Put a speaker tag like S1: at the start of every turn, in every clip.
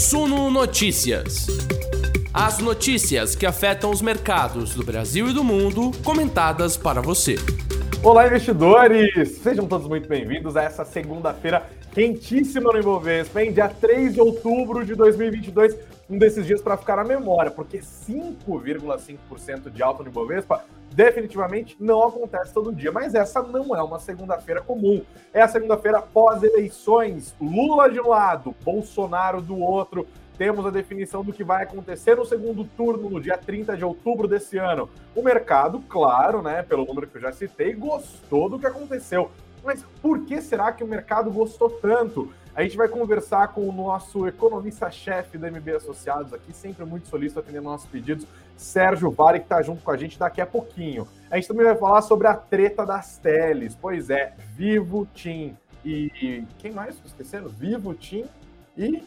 S1: Suno Notícias. As notícias que afetam os mercados do Brasil e do mundo, comentadas para você.
S2: Olá, investidores! Sejam todos muito bem-vindos a essa segunda-feira quentíssima no Ibovespa, hein? Dia 3 de outubro de 2022, um desses dias para ficar na memória, porque 5,5% de alta no Ibovespa definitivamente não acontece todo dia, mas essa não é uma segunda-feira comum. É a segunda-feira pós-eleições, Lula de um lado, Bolsonaro do outro. Temos a definição do que vai acontecer no segundo turno, no dia 30 de outubro desse ano. O mercado, claro, né, pelo número que eu já citei, gostou do que aconteceu. Mas por que será que o mercado gostou tanto? A gente vai conversar com o nosso economista-chefe da MB Associados aqui, sempre muito solícito atendendo nossos pedidos, Sérgio Vale, que está junto com a gente daqui a pouquinho. A gente também vai falar sobre a treta das teles. Pois é, Vivo, Tim e... Quem mais? Esquecendo? Vivo, Tim e...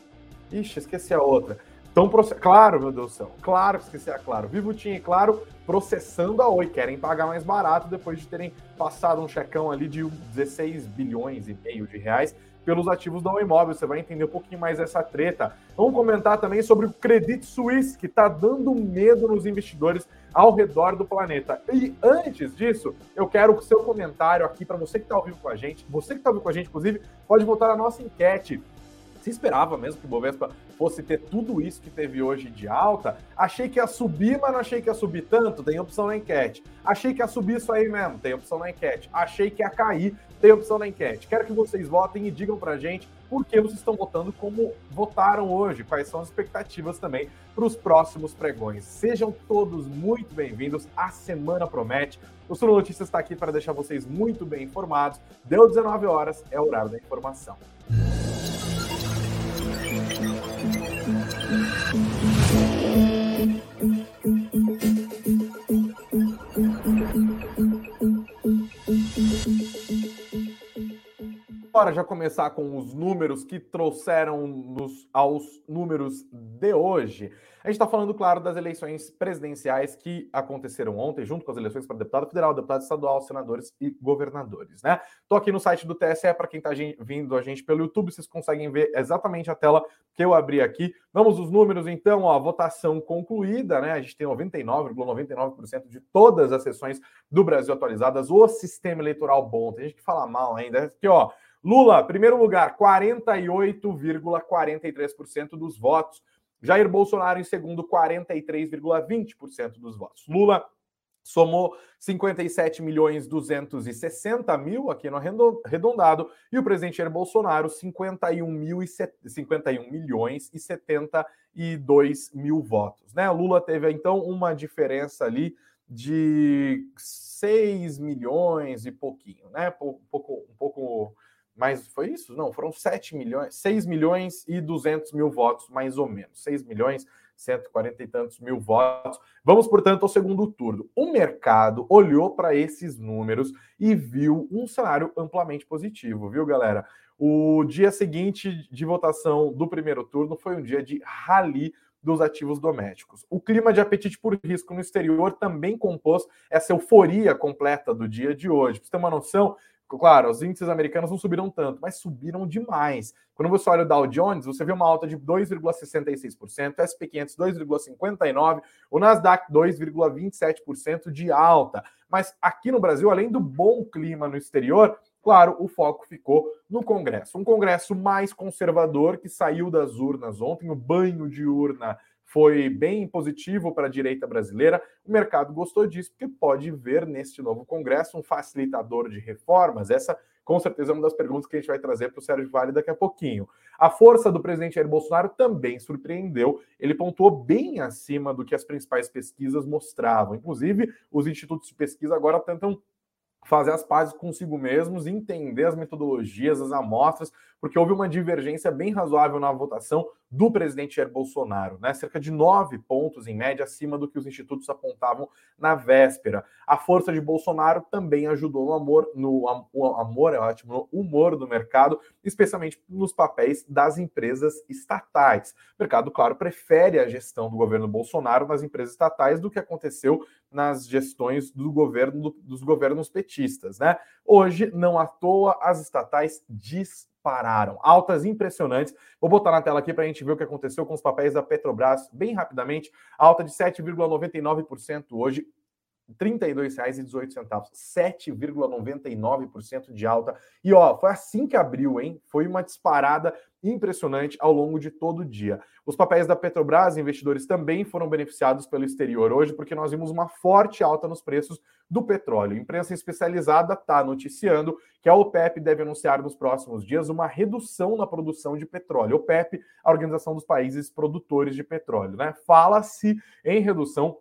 S2: Ixi, esqueci a outra. Então, claro, meu Deus do céu, claro que esqueci a Claro. Vivo tinha, claro, processando a Oi, querem pagar mais barato depois de terem passado um checão ali de 16 bilhões e meio de reais pelos ativos da Imóvel. Você vai entender um pouquinho mais essa treta. Vamos comentar também sobre o Credit Suisse, que está dando medo nos investidores ao redor do planeta. E antes disso, eu quero o seu comentário aqui para você que está ao vivo com a gente. Você que está ao vivo com a gente, inclusive, pode votar na nossa enquete se esperava mesmo que o Bovespa fosse ter tudo isso que teve hoje de alta. Achei que ia subir, mas não achei que ia subir tanto. Tem opção na enquete. Achei que ia subir isso aí mesmo. Tem opção na enquete. Achei que ia cair. Tem opção na enquete. Quero que vocês votem e digam pra gente por que vocês estão votando como votaram hoje. Quais são as expectativas também para os próximos pregões. Sejam todos muito bem-vindos. A semana promete. O Sul Notícias está aqui para deixar vocês muito bem informados. Deu 19 horas, é o horário da informação. Bora já começar com os números que trouxeram nos, aos números de hoje. A gente está falando, claro, das eleições presidenciais que aconteceram ontem, junto com as eleições para deputado federal, deputado estadual, senadores e governadores, né? Tô aqui no site do TSE para quem está vindo a gente pelo YouTube, vocês conseguem ver exatamente a tela que eu abri aqui. Vamos os números então, ó, votação concluída, né? A gente tem 99,99% ,99 de todas as sessões do Brasil atualizadas. O sistema eleitoral bom, tem gente que fala mal ainda, aqui, ó. Lula, primeiro lugar, 48,43% dos votos. Jair Bolsonaro em segundo, 43,20% dos votos. Lula somou 57 milhões 260 mil aqui no arredondado e o presidente Jair Bolsonaro 51, mil e 51 milhões e 72 mil votos. Né? Lula teve então uma diferença ali de 6 milhões e pouquinho, né? Um pouco, um pouco mas foi isso? Não, foram 7 milhões, 6 milhões e 200 mil votos, mais ou menos. 6 milhões, 140 e tantos mil votos. Vamos, portanto, ao segundo turno. O mercado olhou para esses números e viu um cenário amplamente positivo, viu, galera? O dia seguinte de votação do primeiro turno foi um dia de rally dos ativos domésticos. O clima de apetite por risco no exterior também compôs essa euforia completa do dia de hoje. Para você ter uma noção, Claro, os índices americanos não subiram tanto, mas subiram demais. Quando você olha o Dow Jones, você vê uma alta de 2,66%, SP 500 2,59%, o Nasdaq 2,27% de alta. Mas aqui no Brasil, além do bom clima no exterior, claro, o foco ficou no Congresso. Um Congresso mais conservador que saiu das urnas ontem, o banho de urna foi bem positivo para a direita brasileira. O mercado gostou disso, porque pode ver neste novo Congresso um facilitador de reformas. Essa, com certeza, é uma das perguntas que a gente vai trazer para o Sérgio Vale daqui a pouquinho. A força do presidente Jair Bolsonaro também surpreendeu. Ele pontuou bem acima do que as principais pesquisas mostravam. Inclusive, os institutos de pesquisa agora tentam fazer as pazes consigo mesmos, entender as metodologias, as amostras, porque houve uma divergência bem razoável na votação do presidente Jair Bolsonaro, né? Cerca de nove pontos em média acima do que os institutos apontavam na véspera. A força de Bolsonaro também ajudou no amor, no amor é ótimo, no humor do mercado, especialmente nos papéis das empresas estatais. O mercado, claro, prefere a gestão do governo Bolsonaro nas empresas estatais do que aconteceu nas gestões do governo dos governos petistas, né? Hoje, não à toa, as estatais dispararam. Altas impressionantes. Vou botar na tela aqui para a gente ver o que aconteceu com os papéis da Petrobras bem rapidamente. Alta de 7,99% hoje, R$ 32,18, 7,99% de alta. E ó, foi assim que abriu, hein? Foi uma disparada impressionante ao longo de todo o dia. Os papéis da Petrobras, investidores também foram beneficiados pelo exterior hoje, porque nós vimos uma forte alta nos preços do petróleo. A imprensa especializada está noticiando que a OPEP deve anunciar nos próximos dias uma redução na produção de petróleo. OPEP, a Organização dos Países Produtores de Petróleo, né? Fala-se em redução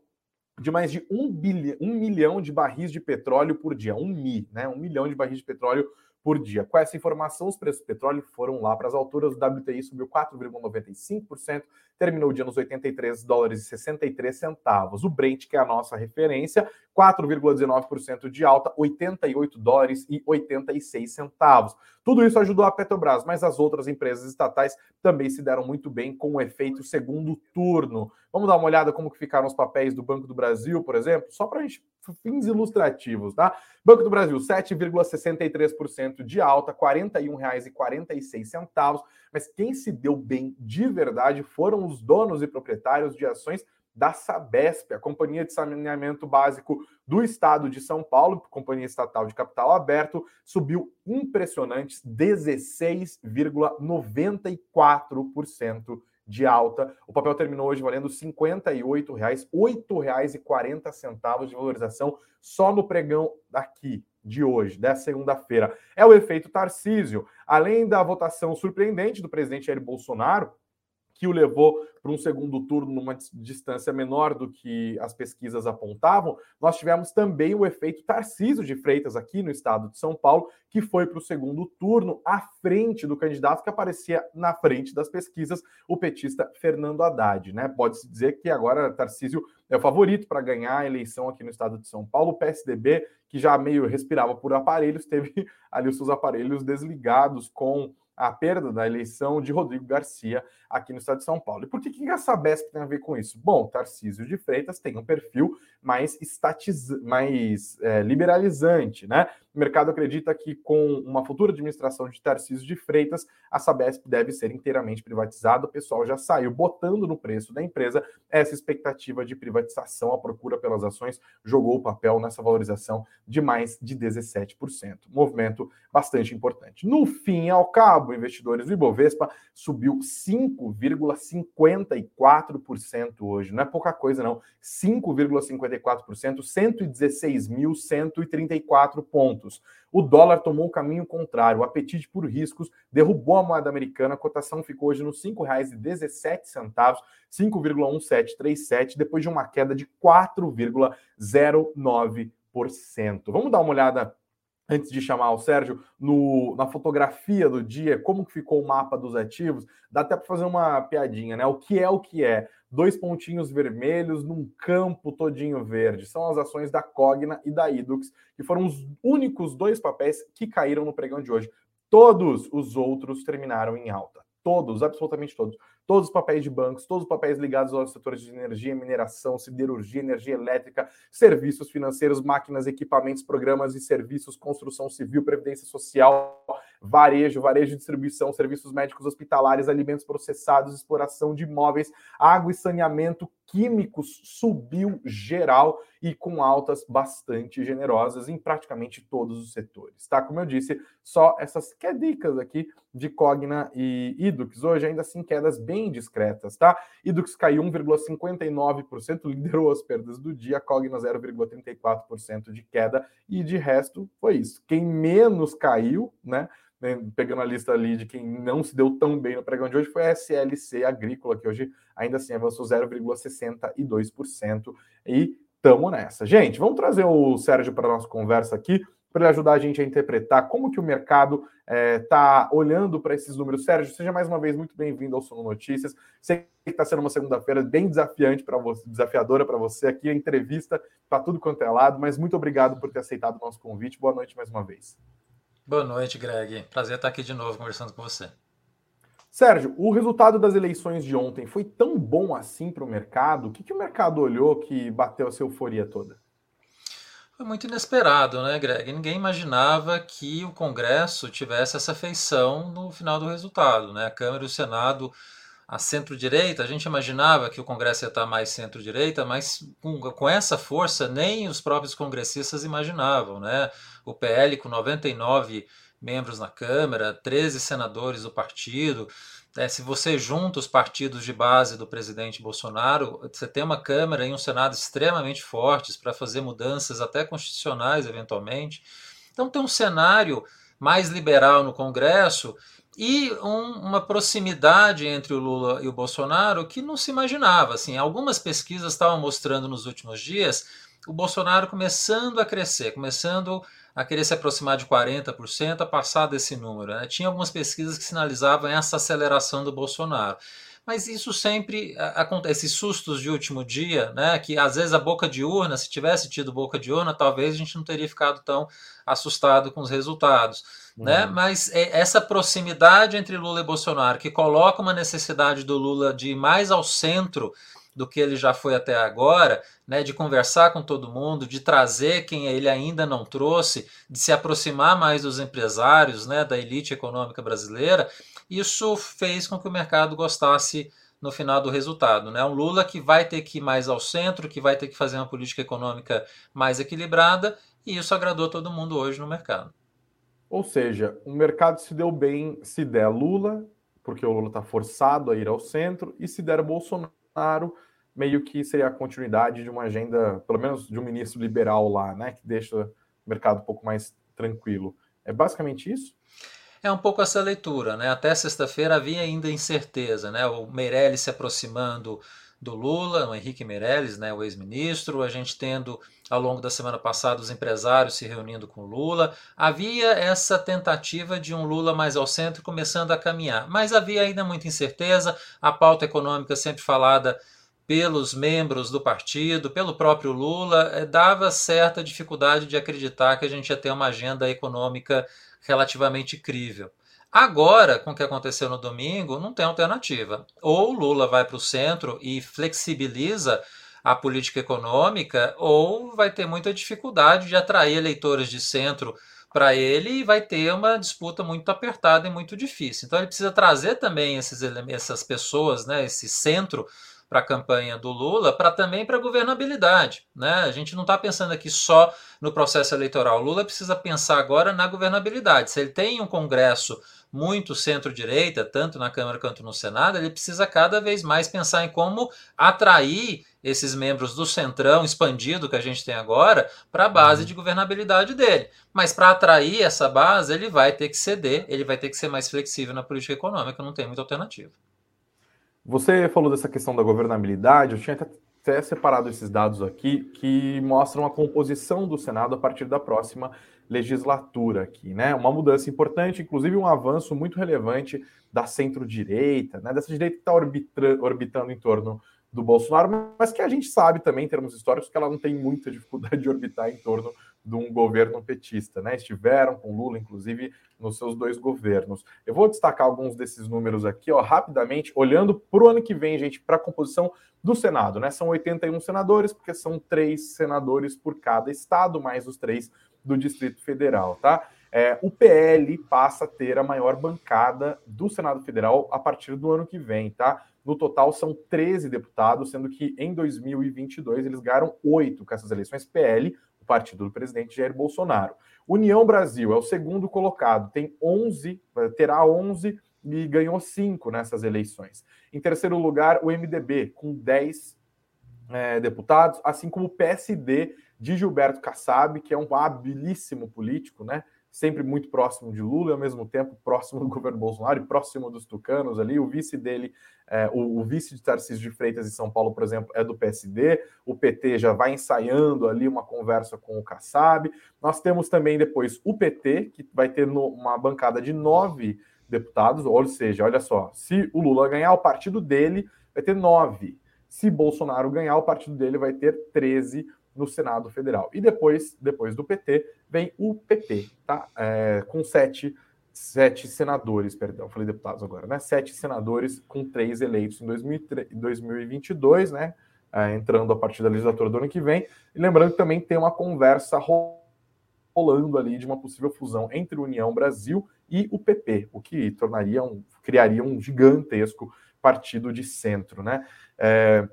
S2: de mais de um, bilhão, um milhão de barris de petróleo por dia, um mi, né? Um milhão de barris de petróleo por dia. Com essa informação, os preços do petróleo foram lá para as alturas. O WTI subiu 4,95%, terminou o dia nos 83 dólares e 63 centavos. O Brent, que é a nossa referência, 4,19% de alta, 88 dólares e 86 centavos. Tudo isso ajudou a Petrobras, mas as outras empresas estatais também se deram muito bem com o efeito segundo turno. Vamos dar uma olhada como que ficaram os papéis do Banco do Brasil, por exemplo, só para fins ilustrativos, tá? Banco do Brasil, 7,63% de alta, R$ 41,46. Mas quem se deu bem de verdade foram os donos e proprietários de ações da Sabesp, a Companhia de Saneamento Básico do Estado de São Paulo, companhia estatal de capital aberto, subiu impressionantes 16,94% de alta. O papel terminou hoje valendo R$ 58,00, R$ 8,40 de valorização só no pregão daqui de hoje, dessa segunda-feira. É o efeito Tarcísio. Além da votação surpreendente do presidente Jair Bolsonaro, que o levou para um segundo turno numa distância menor do que as pesquisas apontavam, nós tivemos também o efeito Tarcísio de Freitas aqui no estado de São Paulo, que foi para o segundo turno à frente do candidato que aparecia na frente das pesquisas, o petista Fernando Haddad. Né? Pode-se dizer que agora Tarcísio é o favorito para ganhar a eleição aqui no estado de São Paulo. O PSDB, que já meio respirava por aparelhos, teve ali os seus aparelhos desligados com a perda da eleição de Rodrigo Garcia aqui no estado de São Paulo. E por que, que a Sabesp tem a ver com isso? Bom, Tarcísio de Freitas tem um perfil mais, estatiz... mais é, liberalizante, né? O mercado acredita que com uma futura administração de Tarcísio de Freitas, a Sabesp deve ser inteiramente privatizada. O pessoal já saiu botando no preço da empresa essa expectativa de privatização. A procura pelas ações jogou o papel nessa valorização de mais de 17%. Movimento bastante importante. No fim ao cabo, investidores do Ibovespa subiu 5,54% hoje. Não é pouca coisa, não. 5,54%, 116.134 pontos. O dólar tomou o caminho contrário. O apetite por riscos derrubou a moeda americana. A cotação ficou hoje nos R$ 5,17, 5,1737, depois de uma queda de 4,09%. Vamos dar uma olhada antes de chamar o Sérgio, no, na fotografia do dia, como que ficou o mapa dos ativos, dá até para fazer uma piadinha, né? O que é o que é? Dois pontinhos vermelhos num campo todinho verde. São as ações da Cogna e da Idux, que foram os únicos dois papéis que caíram no pregão de hoje. Todos os outros terminaram em alta. Todos, absolutamente todos todos os papéis de bancos, todos os papéis ligados aos setores de energia, mineração, siderurgia, energia elétrica, serviços financeiros, máquinas, equipamentos, programas e serviços, construção civil, previdência social, varejo, varejo de distribuição, serviços médicos hospitalares, alimentos processados, exploração de imóveis, água e saneamento, químicos subiu geral e com altas bastante generosas em praticamente todos os setores, tá? Como eu disse, só essas quedicas aqui de Cogna e Idux, hoje ainda assim quedas bem discretas, tá? Idux caiu 1,59%, liderou as perdas do dia, Cogna 0,34% de queda e de resto foi isso. Quem menos caiu, né? Né, pegando a lista ali de quem não se deu tão bem no pregão de hoje, foi a SLC Agrícola, que hoje ainda assim avançou 0,62%. E tamo nessa. Gente, vamos trazer o Sérgio para a nossa conversa aqui, para ele ajudar a gente a interpretar como que o mercado está é, olhando para esses números. Sérgio, seja mais uma vez muito bem-vindo ao Sono Notícias. Sei que está sendo uma segunda-feira bem desafiante para você, desafiadora para você aqui, a entrevista para tudo quanto é lado, mas muito obrigado por ter aceitado o nosso convite. Boa noite mais uma vez.
S3: Boa noite, Greg. Prazer estar aqui de novo conversando com você.
S2: Sérgio, o resultado das eleições de ontem foi tão bom assim para o mercado? O que, que o mercado olhou que bateu essa euforia toda?
S3: Foi muito inesperado, né, Greg? Ninguém imaginava que o Congresso tivesse essa feição no final do resultado, né? A Câmara e o Senado a centro-direita, a gente imaginava que o Congresso ia estar mais centro-direita, mas com, com, essa força nem os próprios congressistas imaginavam. Né? O PL com 99 membros na Câmara, 13 senadores do partido. É, se você junta os partidos de base do presidente Bolsonaro, você tem uma Câmara e um Senado extremamente fortes para fazer mudanças até constitucionais, eventualmente. Então, tem um cenário mais liberal no Congresso e um, uma proximidade entre o Lula e o Bolsonaro que não se imaginava. Assim, algumas pesquisas estavam mostrando nos últimos dias o Bolsonaro começando a crescer, começando a querer se aproximar de 40%, a passar desse número. Né? Tinha algumas pesquisas que sinalizavam essa aceleração do Bolsonaro. Mas isso sempre acontece, esses sustos de último dia, né? Que às vezes a boca de urna, se tivesse tido boca de urna, talvez a gente não teria ficado tão assustado com os resultados. Né? Uhum. Mas é essa proximidade entre Lula e Bolsonaro, que coloca uma necessidade do Lula de ir mais ao centro do que ele já foi até agora, né, de conversar com todo mundo, de trazer quem ele ainda não trouxe, de se aproximar mais dos empresários, né, da elite econômica brasileira, isso fez com que o mercado gostasse no final do resultado. Né? Um Lula que vai ter que ir mais ao centro, que vai ter que fazer uma política econômica mais equilibrada, e isso agradou todo mundo hoje no mercado.
S2: Ou seja, o mercado se deu bem se der Lula, porque o Lula está forçado a ir ao centro, e se der Bolsonaro, meio que seria a continuidade de uma agenda, pelo menos de um ministro liberal lá, né, que deixa o mercado um pouco mais tranquilo. É basicamente isso?
S3: É um pouco essa leitura, né? Até sexta-feira havia ainda incerteza, né? O Meirelles se aproximando do Lula, o Henrique Meirelles, né, o ex-ministro, a gente tendo ao longo da semana passada os empresários se reunindo com Lula. Havia essa tentativa de um Lula mais ao centro começando a caminhar, mas havia ainda muita incerteza, a pauta econômica sempre falada pelos membros do partido, pelo próprio Lula, eh, dava certa dificuldade de acreditar que a gente ia ter uma agenda econômica relativamente crível. Agora, com o que aconteceu no domingo, não tem alternativa. Ou Lula vai para o centro e flexibiliza a política econômica, ou vai ter muita dificuldade de atrair eleitores de centro para ele e vai ter uma disputa muito apertada e muito difícil. Então ele precisa trazer também esses, essas pessoas, né, esse centro para a campanha do Lula, para também para a governabilidade. Né? A gente não está pensando aqui só no processo eleitoral. O Lula precisa pensar agora na governabilidade. Se ele tem um Congresso muito centro-direita, tanto na Câmara quanto no Senado, ele precisa cada vez mais pensar em como atrair esses membros do centrão expandido que a gente tem agora para a base uhum. de governabilidade dele. Mas para atrair essa base, ele vai ter que ceder, ele vai ter que ser mais flexível na política econômica, não tem muita alternativa.
S2: Você falou dessa questão da governabilidade, eu tinha até separado esses dados aqui que mostram a composição do Senado a partir da próxima legislatura aqui, né? Uma mudança importante, inclusive um avanço muito relevante da centro-direita, né? Dessa direita que está orbitando em torno do Bolsonaro, mas que a gente sabe também, em termos históricos, que ela não tem muita dificuldade de orbitar em torno de um governo petista, né? Estiveram com Lula, inclusive, nos seus dois governos. Eu vou destacar alguns desses números aqui, ó, rapidamente, olhando para o ano que vem, gente, para a composição do Senado, né? São 81 senadores, porque são três senadores por cada estado, mais os três do Distrito Federal, tá? É, o PL passa a ter a maior bancada do Senado Federal a partir do ano que vem, tá? No total são 13 deputados, sendo que em 2022 eles ganharam oito com essas eleições. PL o partido do presidente Jair Bolsonaro. União Brasil é o segundo colocado, tem 11, terá 11 e ganhou 5 nessas eleições. Em terceiro lugar, o MDB, com 10 é, deputados, assim como o PSD de Gilberto Kassab, que é um habilíssimo político, né? Sempre muito próximo de Lula e ao mesmo tempo próximo do governo Bolsonaro e próximo dos tucanos ali. O vice dele, é, o, o, vice de Tarcísio de Freitas em São Paulo, por exemplo, é do PSD. O PT já vai ensaiando ali uma conversa com o Kassab. Nós temos também depois o PT, que vai ter no, uma bancada de nove deputados, ou seja, olha só, se o Lula ganhar, o partido dele vai ter nove. Se Bolsonaro ganhar, o partido dele vai ter 13 no Senado Federal. E depois, depois do PT, vem o PP, tá? É, com sete, sete senadores, perdão, falei deputados agora, né? Sete senadores com três eleitos em 2022, né? é, entrando a partir da legislatura do ano que vem. E lembrando que também tem uma conversa rolando ali de uma possível fusão entre União Brasil e o PP, o que tornaria um, criaria um gigantesco partido de centro, né? É,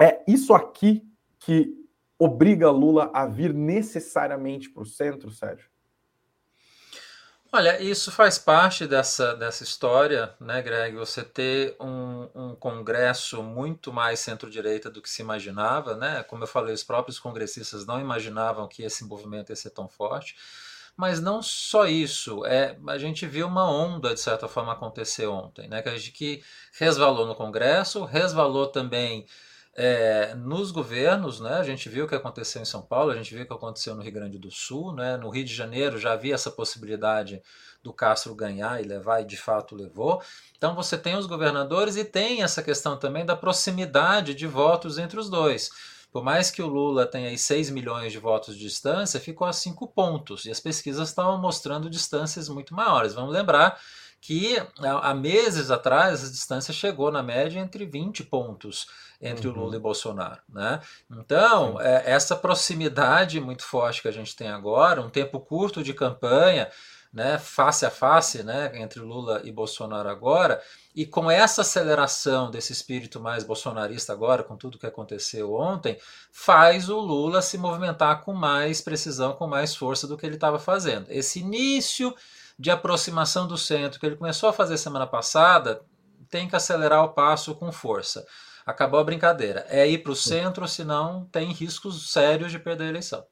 S2: é isso aqui que obriga Lula a vir necessariamente para o centro, Sérgio?
S3: Olha, isso faz parte dessa, dessa história, né, Greg? Você ter um, um congresso muito mais centro-direita do que se imaginava, né? Como eu falei, os próprios congressistas não imaginavam que esse movimento ia ser tão forte. Mas não só isso, é, a gente viu uma onda, de certa forma, acontecer ontem, né? Que que resvalou no Congresso, resvalou também é, nos governos, né, a gente viu o que aconteceu em São Paulo, a gente viu o que aconteceu no Rio Grande do Sul, né, no Rio de Janeiro já havia essa possibilidade do Castro ganhar e levar, e de fato levou. Então você tem os governadores e tem essa questão também da proximidade de votos entre os dois. Por mais que o Lula tenha aí 6 milhões de votos de distância, ficou a 5 pontos. E as pesquisas estavam mostrando distâncias muito maiores. Vamos lembrar que há meses atrás a distância chegou na média entre 20 pontos entre uhum. o Lula e Bolsonaro. Né? Então, é, essa proximidade muito forte que a gente tem agora, um tempo curto de campanha, né, face a face né, entre Lula e Bolsonaro agora, e com essa aceleração desse espírito mais bolsonarista agora, com tudo que aconteceu ontem, faz o Lula se movimentar com mais precisão, com mais força do que ele estava fazendo. Esse início de aproximação do centro que ele começou a fazer semana passada tem que acelerar o passo com força acabou a brincadeira. É ir para o centro, senão tem riscos sérios de perder a eleição.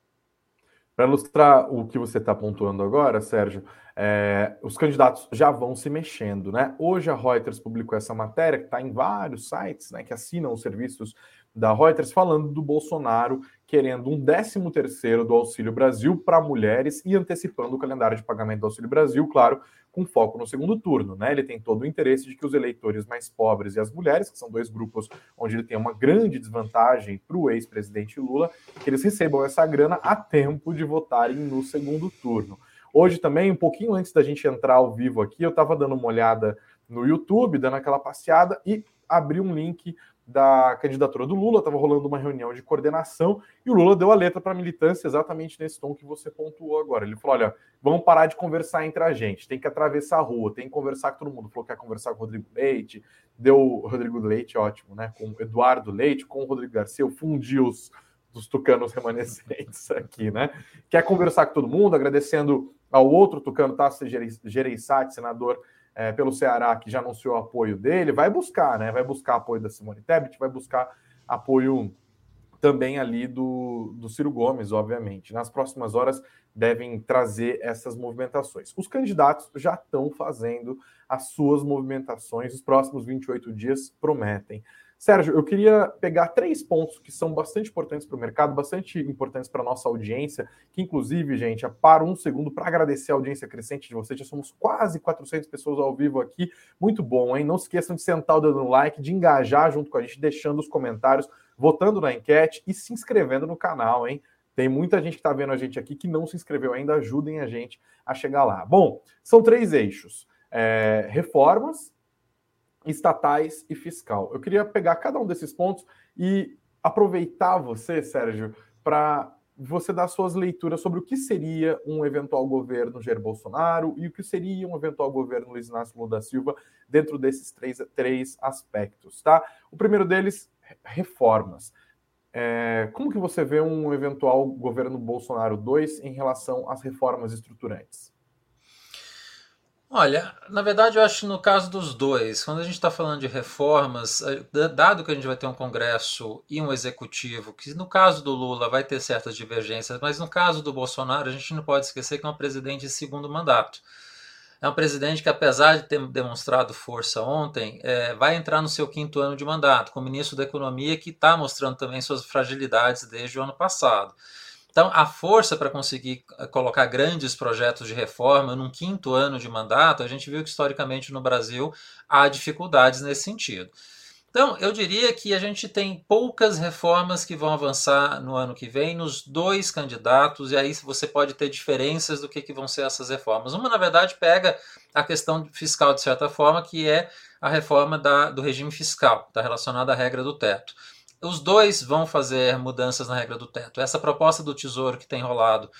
S2: Para ilustrar o que você está pontuando agora, Sérgio, é, os candidatos já vão se mexendo, né? Hoje a Reuters publicou essa matéria que está em vários sites, né, que assinam os serviços da Reuters falando do Bolsonaro querendo um 13 terceiro do Auxílio Brasil para mulheres e antecipando o calendário de pagamento do Auxílio Brasil, claro, com foco no segundo turno, né? Ele tem todo o interesse de que os eleitores mais pobres e as mulheres, que são dois grupos onde ele tem uma grande desvantagem para o ex-presidente Lula, que eles recebam essa grana a tempo de votarem no segundo turno. Hoje também, um pouquinho antes da gente entrar ao vivo aqui, eu estava dando uma olhada no YouTube, dando aquela passeada e abri um link da candidatura do Lula, estava rolando uma reunião de coordenação e o Lula deu a letra para a militância exatamente nesse tom que você pontuou agora. Ele falou: olha, vamos parar de conversar entre a gente, tem que atravessar a rua, tem que conversar com todo mundo. Falou que quer conversar com o Rodrigo Leite, deu Rodrigo Leite, ótimo, né? Com o Eduardo Leite, com o Rodrigo Garcia, eu fundi os dos tucanos remanescentes aqui, né? Quer conversar com todo mundo, agradecendo ao outro tucano, Tasso Gereissati, senador é, pelo Ceará, que já anunciou apoio dele, vai buscar, né? Vai buscar apoio da Simone Tebet, vai buscar apoio também ali do, do Ciro Gomes, obviamente. Nas próximas horas devem trazer essas movimentações. Os candidatos já estão fazendo as suas movimentações, os próximos 28 dias prometem. Sérgio, eu queria pegar três pontos que são bastante importantes para o mercado, bastante importantes para a nossa audiência, que inclusive, gente, paro um segundo para agradecer a audiência crescente de vocês, já somos quase 400 pessoas ao vivo aqui, muito bom, hein? Não se esqueçam de sentar o dedo no like, de engajar junto com a gente, deixando os comentários, votando na enquete e se inscrevendo no canal, hein? Tem muita gente que está vendo a gente aqui que não se inscreveu ainda, ajudem a gente a chegar lá. Bom, são três eixos: é, reformas, estatais e fiscal. Eu queria pegar cada um desses pontos e aproveitar você, Sérgio, para você dar suas leituras sobre o que seria um eventual governo Jair Bolsonaro e o que seria um eventual governo Luiz Inácio Lula da Silva dentro desses três, três aspectos, tá? O primeiro deles, reformas. É, como que você vê um eventual governo Bolsonaro 2 em relação às reformas estruturantes?
S3: Olha, na verdade eu acho que no caso dos dois, quando a gente está falando de reformas, eh, dado que a gente vai ter um Congresso e um Executivo, que no caso do Lula vai ter certas divergências, mas no caso do Bolsonaro a gente não pode esquecer que é um presidente de segundo mandato. É um presidente que, apesar de ter demonstrado força ontem, é, vai entrar no seu quinto ano de mandato, com o ministro da Economia que está mostrando também suas fragilidades desde o ano passado. Então, a força para conseguir eh, colocar grandes projetos de reforma num quinto ano de mandato, a gente viu que historicamente no Brasil há dificuldades nesse sentido. Então, eu diria que a gente tem poucas reformas que vão avançar no ano que vem nos dois candidatos, e aí você pode ter diferenças do que, que vão ser essas reformas. Uma, na verdade, pega a questão fiscal, de certa forma, que é a reforma da, do regime fiscal, está relacionada à regra do teto. Os dois vão fazer mudanças na regra do teto. Essa proposta do Tesouro que tem rolado,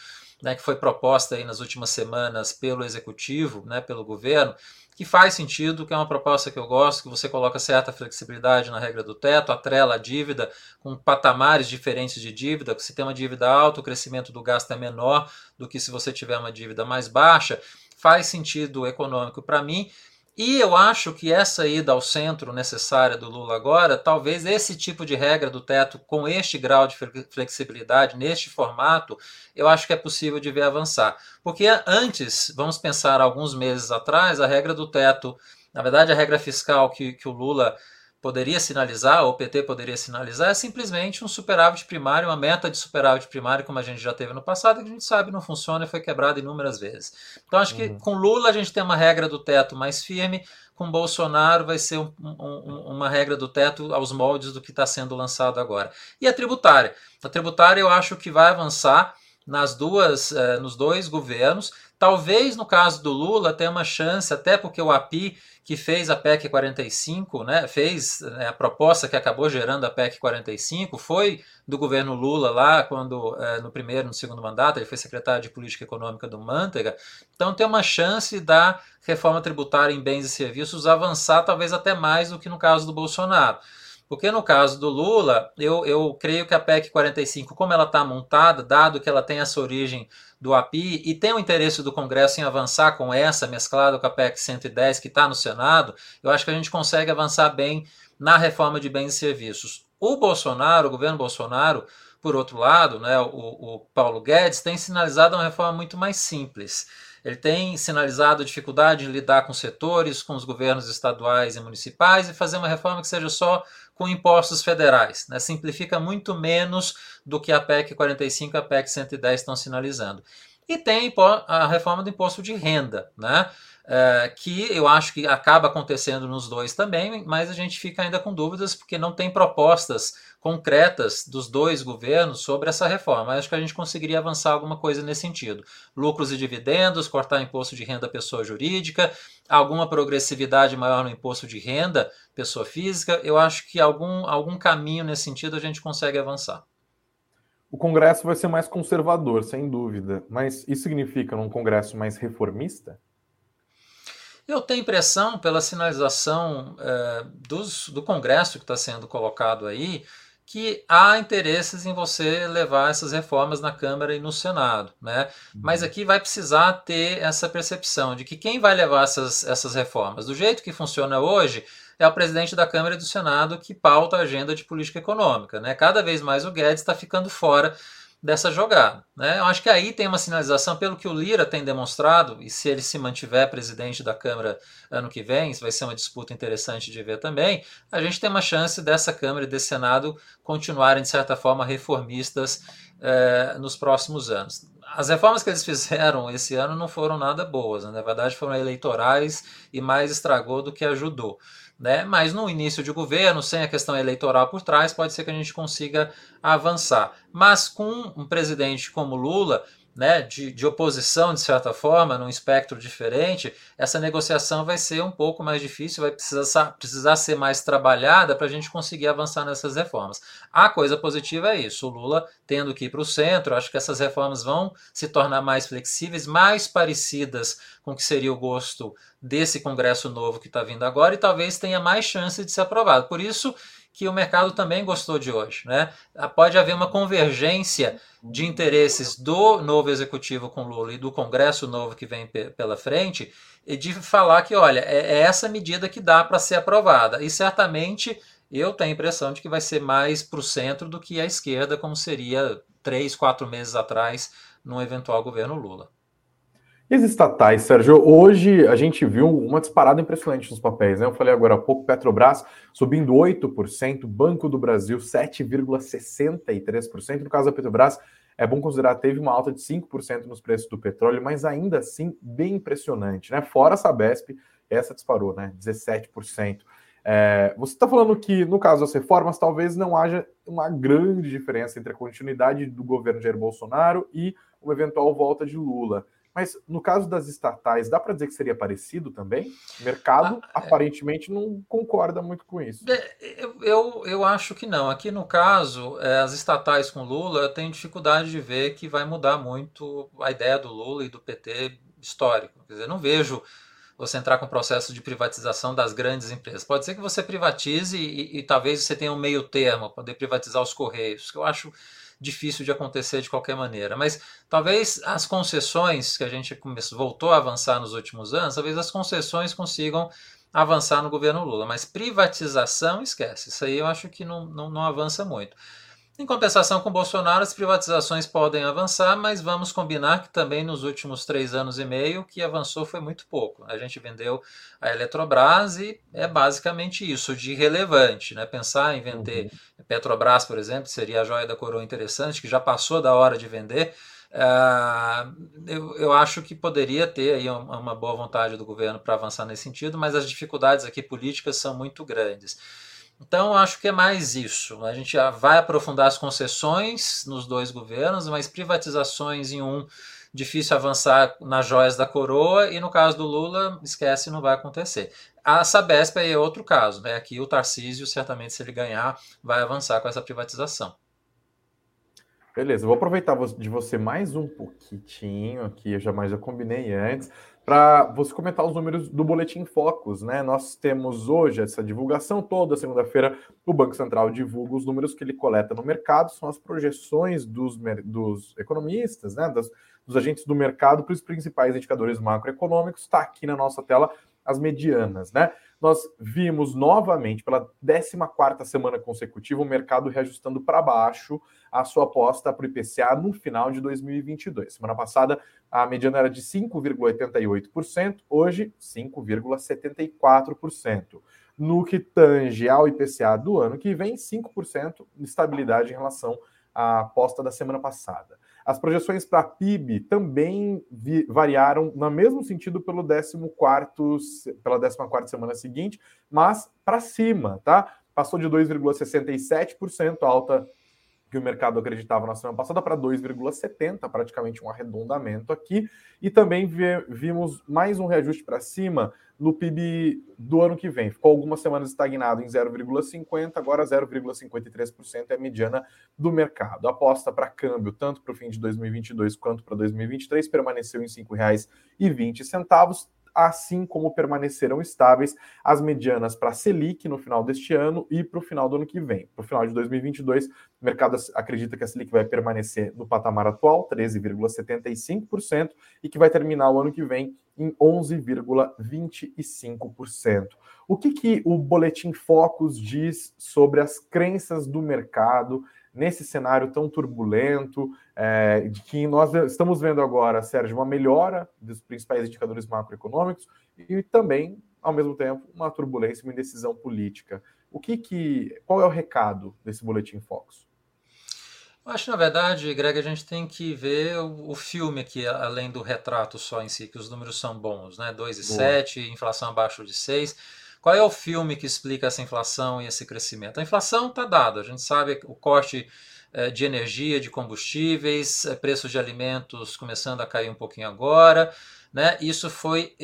S3: né, que foi proposta aí nas últimas semanas pelo Executivo, né, pelo governo, que faz sentido, que é uma proposta que eu gosto, que você coloca certa flexibilidade na regra do teto, atrela a dívida com patamares diferentes de dívida, se tem uma dívida alta, o crescimento do gasto é menor do que se você tiver uma dívida mais baixa, faz sentido econômico para mim e eu acho que essa ida ao centro necessária do Lula agora, talvez esse tipo de regra do teto, com este grau de flexibilidade, neste formato, eu acho que é possível de ver avançar. Porque antes, vamos pensar alguns meses atrás, a regra do teto, na verdade, a regra fiscal que, que o Lula poderia sinalizar, ou o PT poderia sinalizar, é simplesmente um superávit primário, uma meta de superávit primário, como a gente já teve no passado, que a gente sabe não funciona e foi quebrada inúmeras vezes. Então, acho que uhum. com Lula a gente tem uma regra do teto mais firme, com Bolsonaro vai ser um, um, uma regra do teto aos moldes do que está sendo lançado agora. E a tributária. A tributária eu acho que vai avançar nas duas, eh, nos dois governos. Talvez no caso do Lula tenha uma chance, até porque o API que fez a PEC 45, né, fez né, a proposta que acabou gerando a PEC 45, foi do governo Lula lá, quando é, no primeiro, no segundo mandato, ele foi secretário de Política Econômica do Manteiga. Então tem uma chance da reforma tributária em bens e serviços avançar talvez até mais do que no caso do Bolsonaro. Porque no caso do Lula, eu, eu creio que a PEC 45, como ela está montada, dado que ela tem essa origem do API e tem o interesse do Congresso em avançar com essa, mesclado com a PEC 110 que está no Senado, eu acho que a gente consegue avançar bem na reforma de bens e serviços. O Bolsonaro, o governo Bolsonaro, por outro lado, né, o, o Paulo Guedes tem sinalizado uma reforma muito mais simples. Ele tem sinalizado dificuldade em lidar com setores, com os governos estaduais e municipais e fazer uma reforma que seja só com impostos federais. Né? Simplifica muito menos do que a PEC 45 e a PEC 110 estão sinalizando. E tem a reforma do imposto de renda, né? É, que eu acho que acaba acontecendo nos dois também, mas a gente fica ainda com dúvidas porque não tem propostas concretas dos dois governos sobre essa reforma. Mas acho que a gente conseguiria avançar alguma coisa nesse sentido. Lucros e dividendos, cortar imposto de renda pessoa jurídica, alguma progressividade maior no imposto de renda pessoa física. Eu acho que algum, algum caminho nesse sentido a gente consegue avançar.
S2: O Congresso vai ser mais conservador, sem dúvida, mas isso significa um Congresso mais reformista?
S3: Eu tenho impressão, pela sinalização é, dos, do Congresso que está sendo colocado aí, que há interesses em você levar essas reformas na Câmara e no Senado, né? Mas uhum. aqui vai precisar ter essa percepção de que quem vai levar essas, essas reformas, do jeito que funciona hoje, é o presidente da Câmara e do Senado que pauta a agenda de política econômica, né? Cada vez mais o Guedes está ficando fora dessa jogada. Né? Eu acho que aí tem uma sinalização, pelo que o Lira tem demonstrado, e se ele se mantiver presidente da Câmara ano que vem, vai ser uma disputa interessante de ver também, a gente tem uma chance dessa Câmara e desse Senado continuarem, de certa forma, reformistas eh, nos próximos anos. As reformas que eles fizeram esse ano não foram nada boas, né? na verdade foram eleitorais e mais estragou do que ajudou né? Mas no início de governo, sem a questão eleitoral por trás, pode ser que a gente consiga avançar. Mas com um presidente como Lula, né, de, de oposição, de certa forma, num espectro diferente, essa negociação vai ser um pouco mais difícil, vai precisar, precisar ser mais trabalhada para a gente conseguir avançar nessas reformas. A coisa positiva é isso: o Lula tendo que ir para o centro, acho que essas reformas vão se tornar mais flexíveis, mais parecidas com o que seria o gosto desse Congresso novo que está vindo agora e talvez tenha mais chance de ser aprovado. Por isso que o mercado também gostou de hoje. Né? Pode haver uma convergência de interesses do novo executivo com Lula e do Congresso novo que vem pela frente, e de falar que, olha, é, é essa medida que dá para ser aprovada. E certamente eu tenho a impressão de que vai ser mais para o centro do que a esquerda, como seria três, quatro meses atrás, num eventual governo Lula.
S2: E as estatais, Sérgio? Hoje a gente viu uma disparada impressionante nos papéis. Né? Eu falei agora há pouco, Petrobras subindo 8%, Banco do Brasil 7,63%. No caso da Petrobras, é bom considerar teve uma alta de 5% nos preços do petróleo, mas ainda assim bem impressionante. Né? Fora a Sabesp, essa disparou, né? 17%. É, você está falando que, no caso das reformas, talvez não haja uma grande diferença entre a continuidade do governo Jair Bolsonaro e uma eventual volta de Lula. Mas no caso das estatais, dá para dizer que seria parecido também? O mercado ah, é. aparentemente é... não concorda muito com isso.
S3: Eu, eu, eu, acho que não. Aqui no caso, é, as estatais com Lula, eu tenho dificuldade de ver que vai mudar muito a ideia do Lula e do PT histórico. Quer dizer, não vejo você entrar com o processo de privatização das grandes empresas. Pode ser que você privatize e, e, e talvez você tenha um meio termo, poder privatizar os Correios, que eu acho difícil de acontecer de qualquer maneira. Mas talvez as concessões que a gente começou, voltou a avançar nos últimos anos, talvez as concessões consigam avançar no governo Lula. Mas privatização, esquece. Isso aí eu acho que não, não, não avança muito. Em compensação com Bolsonaro, as privatizações podem avançar, mas vamos combinar que também nos últimos três anos e meio o que avançou foi muito pouco. A gente vendeu a Eletrobras e é basicamente isso de relevante. Né? Pensar em vender uhum. Petrobras, por exemplo, seria a joia da coroa interessante, que já passou da hora de vender. Uh, eu, eu, acho que poderia ter aí uma, uma boa vontade do governo para avançar nesse sentido, mas as dificuldades aqui políticas são muito grandes. Então, acho que é mais isso. A gente vai aprofundar as concessões nos dois governos, mas privatizações em um, difícil avançar nas joias da coroa, e no caso do Lula, esquece, não vai acontecer. A Sabesp é outro caso. Né? Aqui o Tarcísio, certamente, se ele ganhar, vai avançar com essa privatização.
S2: Beleza, vou aproveitar de você mais um pouquinho aqui, eu jamais já combinei antes para você comentar os números do Boletim Focus, né? Nós temos hoje essa divulgação toda, segunda-feira, o Banco Central divulga os números que ele coleta no mercado, são as projeções dos, dos economistas, né? Das, dos agentes do mercado para os principais indicadores macroeconômicos. Está aqui na nossa tela as medianas, né? Nós vimos novamente, pela 14 semana consecutiva, o mercado reajustando para baixo a sua aposta para o IPCA no final de 2022. Semana passada, a mediana era de 5,88%, hoje 5,74%. No que tange ao IPCA do ano que vem, 5% de estabilidade em relação à aposta da semana passada. As projeções para PIB também variaram no mesmo sentido pelo 14 pela 14 semana seguinte, mas para cima, tá? Passou de 2,67% alta que o mercado acreditava na semana passada para 2,70, praticamente um arredondamento aqui, e também vimos mais um reajuste para cima no PIB do ano que vem. Ficou algumas semanas estagnado em 0,50, agora 0,53% é a mediana do mercado. A aposta para câmbio, tanto para o fim de 2022 quanto para 2023, permaneceu em R$ 5,20 assim como permaneceram estáveis as medianas para a Selic no final deste ano e para o final do ano que vem. Para o final de 2022, o mercado acredita que a Selic vai permanecer no patamar atual, 13,75%, e que vai terminar o ano que vem em 11,25%. O que, que o Boletim Focus diz sobre as crenças do mercado nesse cenário tão turbulento, é, de que nós estamos vendo agora, Sérgio, uma melhora dos principais indicadores macroeconômicos e também, ao mesmo tempo, uma turbulência, uma indecisão política. O que que, qual é o recado desse boletim Focus?
S3: Eu acho, na verdade, Greg, a gente tem que ver o, o, filme aqui, além do retrato só em si, que os números são bons, né? 2,7, inflação abaixo de 6 qual é o filme que explica essa inflação e esse crescimento? A inflação está dada, a gente sabe o corte eh, de energia, de combustíveis, eh, preços de alimentos começando a cair um pouquinho agora. Né? Isso foi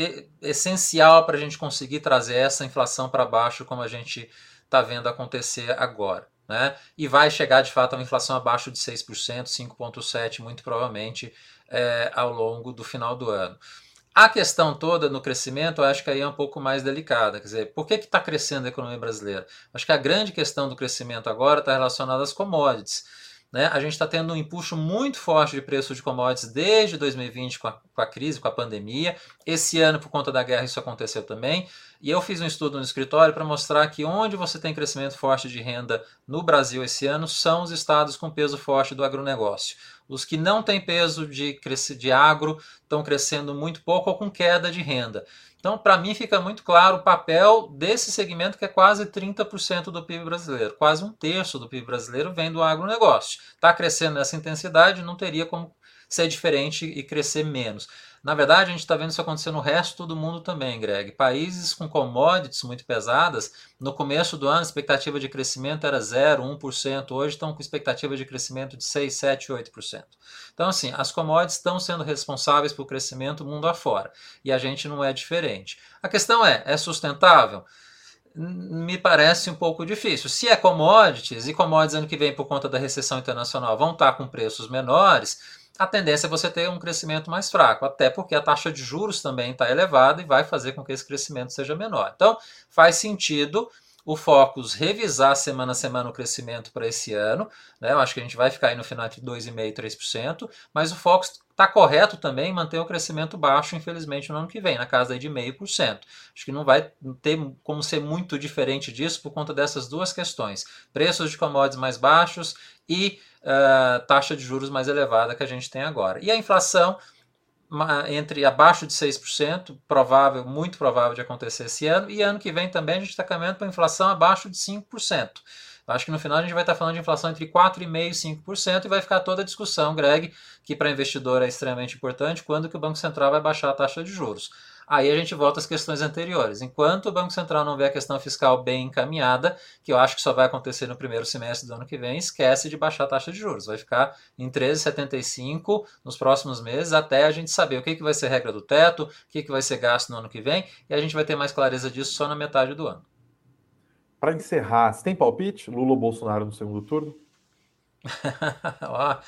S3: essencial para a gente conseguir trazer essa inflação para baixo, como a gente está vendo acontecer agora. Né? E vai chegar de fato a uma inflação abaixo de 6%, 5,7%, muito provavelmente, é, ao longo do final do ano. A questão toda no crescimento, eu acho que aí é um pouco mais delicada. Quer dizer, por que está crescendo a economia brasileira? Acho que a grande questão do crescimento agora está relacionada às commodities. Né? A gente está tendo um empuxo muito forte de preço de commodities desde 2020 com a, com a, crise, com a pandemia. Esse ano, por conta da guerra, isso aconteceu também. E eu fiz um estudo no escritório para mostrar que onde você tem crescimento forte de renda no Brasil esse ano são os estados com peso forte do agronegócio. Os que não têm peso de, de agro estão crescendo muito pouco ou com queda de renda. Então, para mim, fica muito claro o papel desse segmento que é quase 30% do PIB brasileiro. Quase um terço do PIB brasileiro vem do agronegócio. Está crescendo nessa intensidade, não teria como ser diferente e crescer menos. Na verdade, a gente está vendo isso acontecer no resto do mundo também, Greg. Países com commodities muito pesadas, no começo do ano, a expectativa de crescimento era 0, 1%, hoje estão com expectativa de crescimento de 6, 7, 8%. Então, assim, as commodities estão sendo responsáveis pelo crescimento mundo afora, e a gente não é diferente. A questão é, é sustentável? me parece um pouco difícil. Se é commodities, e commodities ano que vem, por conta da recessão internacional, vão estar com preços menores, a tendência é você ter um crescimento mais fraco, até porque a taxa de juros também está elevada e vai fazer com que esse crescimento seja menor. Então, faz sentido o Focus revisar semana a semana o crescimento para esse ano. Né? Eu acho que a gente vai ficar aí no final de 2,5% e 3%, mas o Focus está correto também manter o crescimento baixo, infelizmente, no ano que vem, na casa aí de 0,5%. Acho que não vai ter como ser muito diferente disso por conta dessas duas questões: preços de commodities mais baixos e uh, taxa de juros mais elevada que a gente tem agora. E a inflação entre abaixo de 6%, provável, muito provável de acontecer esse ano, e ano que vem também a gente está caminhando para inflação abaixo de 5%. Acho que no final a gente vai estar tá falando de inflação entre 4,5% e 5% e vai ficar toda a discussão, Greg, que para investidor é extremamente importante, quando que o Banco Central vai baixar a taxa de juros. Aí a gente volta às questões anteriores. Enquanto o Banco Central não vê a questão fiscal bem encaminhada, que eu acho que só vai acontecer no primeiro semestre do ano que vem, esquece de baixar a taxa de juros. Vai ficar em 13,75 nos próximos meses, até a gente saber o que, que vai ser regra do teto, o que, que vai ser gasto no ano que vem, e a gente vai ter mais clareza disso só na metade do ano.
S2: Para encerrar, você tem palpite? Lula ou Bolsonaro no segundo turno?